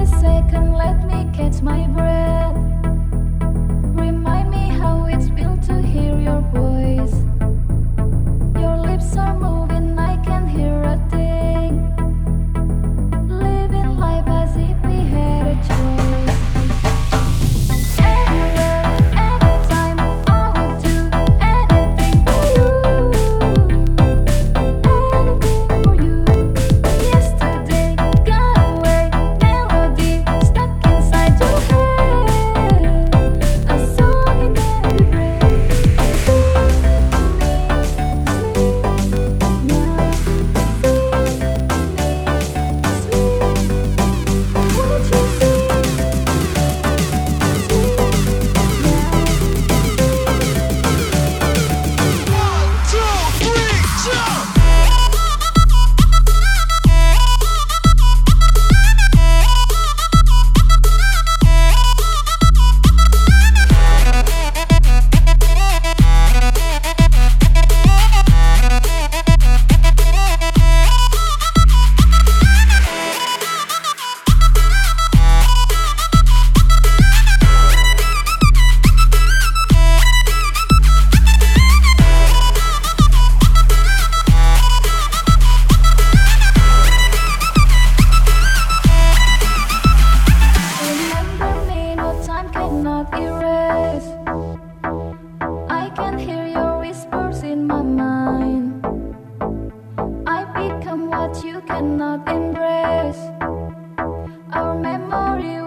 a second, let me catch my breath. erase. I can hear your whispers in my mind. I become what you cannot embrace. Our memory.